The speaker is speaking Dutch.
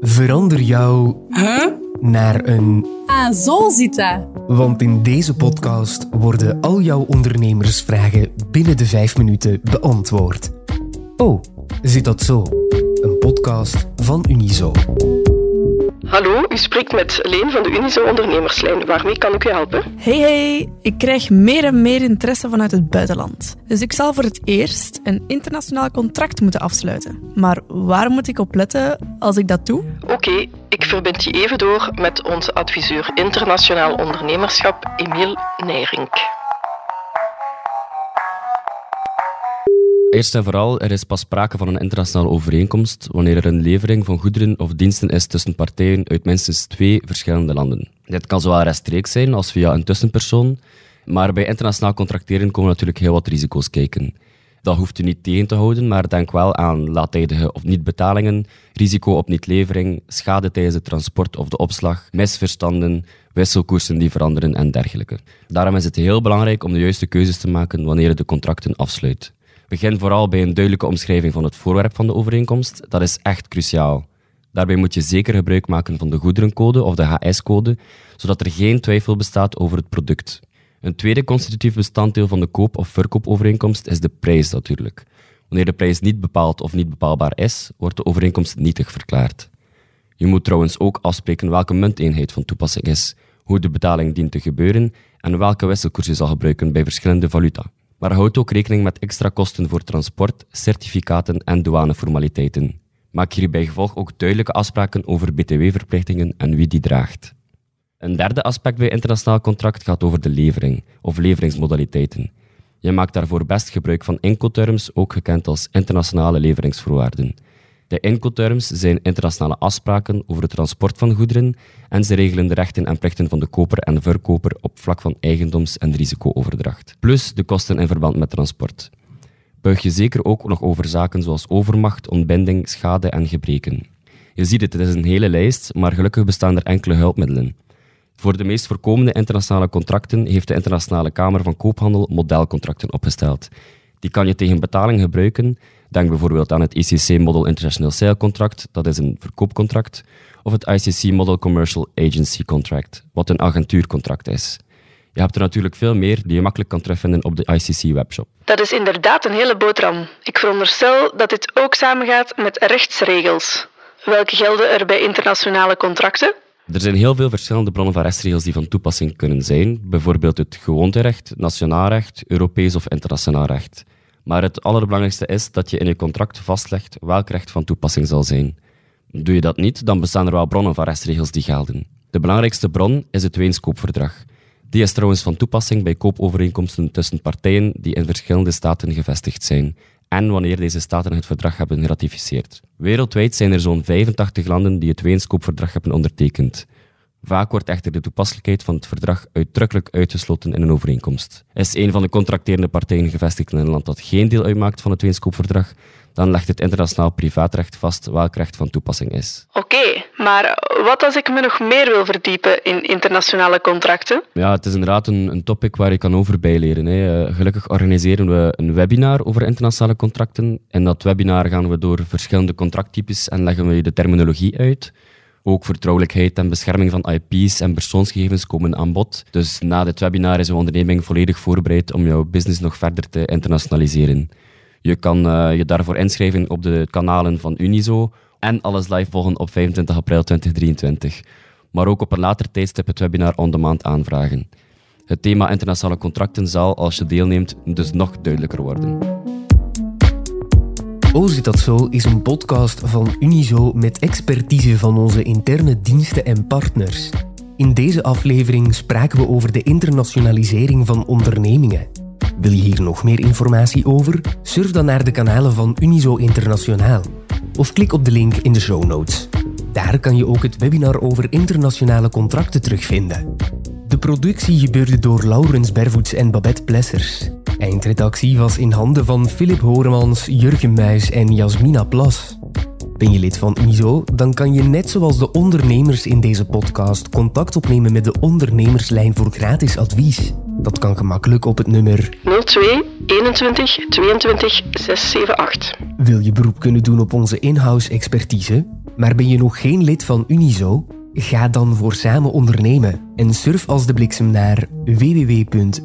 Verander jou Huh? naar een. Ah, zo zit dat. Want in deze podcast worden al jouw ondernemersvragen binnen de vijf minuten beantwoord. Oh, zit dat zo? Een podcast van Unizo. Hallo, u spreekt met Leen van de Unizo Ondernemerslijn. Waarmee kan ik u helpen? Hey hey, ik krijg meer en meer interesse vanuit het buitenland. Dus ik zal voor het eerst een internationaal contract moeten afsluiten. Maar waar moet ik op letten als ik dat doe? Oké, ik verbind je even door met onze adviseur internationaal ondernemerschap, Emiel Nijrink. Eerst en vooral, er is pas sprake van een internationale overeenkomst wanneer er een levering van goederen of diensten is tussen partijen uit minstens twee verschillende landen. Dit kan zowel rechtstreeks zijn als via een tussenpersoon, maar bij internationaal contracteren komen natuurlijk heel wat risico's kijken. Dat hoeft u niet tegen te houden, maar denk wel aan laattijdige of niet-betalingen, risico op niet-levering, schade tijdens het transport of de opslag, misverstanden, wisselkoersen die veranderen en dergelijke. Daarom is het heel belangrijk om de juiste keuzes te maken wanneer je de contracten afsluit. Begin vooral bij een duidelijke omschrijving van het voorwerp van de overeenkomst. Dat is echt cruciaal. Daarbij moet je zeker gebruik maken van de goederencode of de HS-code, zodat er geen twijfel bestaat over het product. Een tweede constitutief bestanddeel van de koop- of verkoopovereenkomst is de prijs natuurlijk. Wanneer de prijs niet bepaald of niet bepaalbaar is, wordt de overeenkomst nietig verklaard. Je moet trouwens ook afspreken welke munteenheid van toepassing is, hoe de betaling dient te gebeuren en welke wisselkoers je zal gebruiken bij verschillende valuta. Maar houd ook rekening met extra kosten voor transport, certificaten en douaneformaliteiten. Maak hierbij gevolg ook duidelijke afspraken over btw-verplichtingen en wie die draagt. Een derde aspect bij internationaal contract gaat over de levering of leveringsmodaliteiten. Je maakt daarvoor best gebruik van Incoterms, ook gekend als internationale leveringsvoorwaarden. De Incoterms zijn internationale afspraken over het transport van goederen en ze regelen de rechten en plichten van de koper en de verkoper op vlak van eigendoms- en risicooverdracht, plus de kosten in verband met transport. Buig je zeker ook nog over zaken zoals overmacht, ontbinding, schade en gebreken. Je ziet het, het is een hele lijst, maar gelukkig bestaan er enkele hulpmiddelen. Voor de meest voorkomende internationale contracten heeft de Internationale Kamer van Koophandel modelcontracten opgesteld. Die kan je tegen betaling gebruiken. Denk bijvoorbeeld aan het ICC Model International Sale Contract, dat is een verkoopcontract, of het ICC Model Commercial Agency Contract, wat een agentuurcontract is. Je hebt er natuurlijk veel meer die je makkelijk kan terugvinden op de ICC-webshop. Dat is inderdaad een hele boterham. Ik veronderstel dat dit ook samengaat met rechtsregels. Welke gelden er bij internationale contracten? Er zijn heel veel verschillende bronnen van rechtsregels die van toepassing kunnen zijn, bijvoorbeeld het gewoonterecht, nationaal recht, Europees of internationaal recht. Maar het allerbelangrijkste is dat je in je contract vastlegt welk recht van toepassing zal zijn. Doe je dat niet, dan bestaan er wel bronnen van rechtsregels die gelden. De belangrijkste bron is het Weenskoopverdrag. Die is trouwens van toepassing bij koopovereenkomsten tussen partijen die in verschillende staten gevestigd zijn en wanneer deze staten het verdrag hebben geratificeerd. Wereldwijd zijn er zo'n 85 landen die het Weenskoopverdrag hebben ondertekend. Vaak wordt echter de toepasselijkheid van het verdrag uitdrukkelijk uitgesloten in een overeenkomst. Is een van de contracterende partijen gevestigd in een land dat geen deel uitmaakt van het Weenskoopverdrag, dan legt het internationaal privaatrecht vast welk recht van toepassing is. Oké, maar wat als ik me nog meer wil verdiepen in internationale contracten? Ja, het is inderdaad een, een topic waar je kan over bijleren. Hè. Eh, Gelukkig organiseren we een webinar over internationale contracten. In dat webinar gaan we door verschillende contracttypes en leggen we je de terminologie uit. Ook vertrouwelijkheid en bescherming van IP's en persoonsgegevens komen aan bod. Dus na dit webinar is uw onderneming volledig voorbereid om jouw business nog verder te internationaliseren. Je kan eh, je daarvoor inschrijven op de kanalen van Unizo en alles live volgen op 25 april 2023. Maar ook op een later tijdstip het webinar on demand aanvragen. Het thema internationale contracten zal, als je deelneemt, dus nog duidelijker worden. Oh, zit dat zo is een podcast van Unizo met expertise van onze interne diensten en partners. In deze aflevering spraken we over de internationalisering van ondernemingen. Wil je hier nog meer informatie over? Surf dan naar de kanalen van Unizo Internationaal of klik op de link in de show notes. Daar kan je ook het webinar over internationale contracten terugvinden. De productie gebeurde door Laurens Bervoets en Babette Plessers. Eindredactie was in handen van Philip Horemans, Jurgen Muis en Jasmina Plas. Ben je lid van Unizo? Dan kan je net zoals de ondernemers in deze podcast contact opnemen met de ondernemerslijn voor gratis advies. Dat kan gemakkelijk op het nummer 02 21 22 678. Wil je beroep kunnen doen op onze in-house expertise? Maar ben je nog geen lid van Unizo? Ga dan voor samen ondernemen en surf als de bliksem naar www.unizo.be.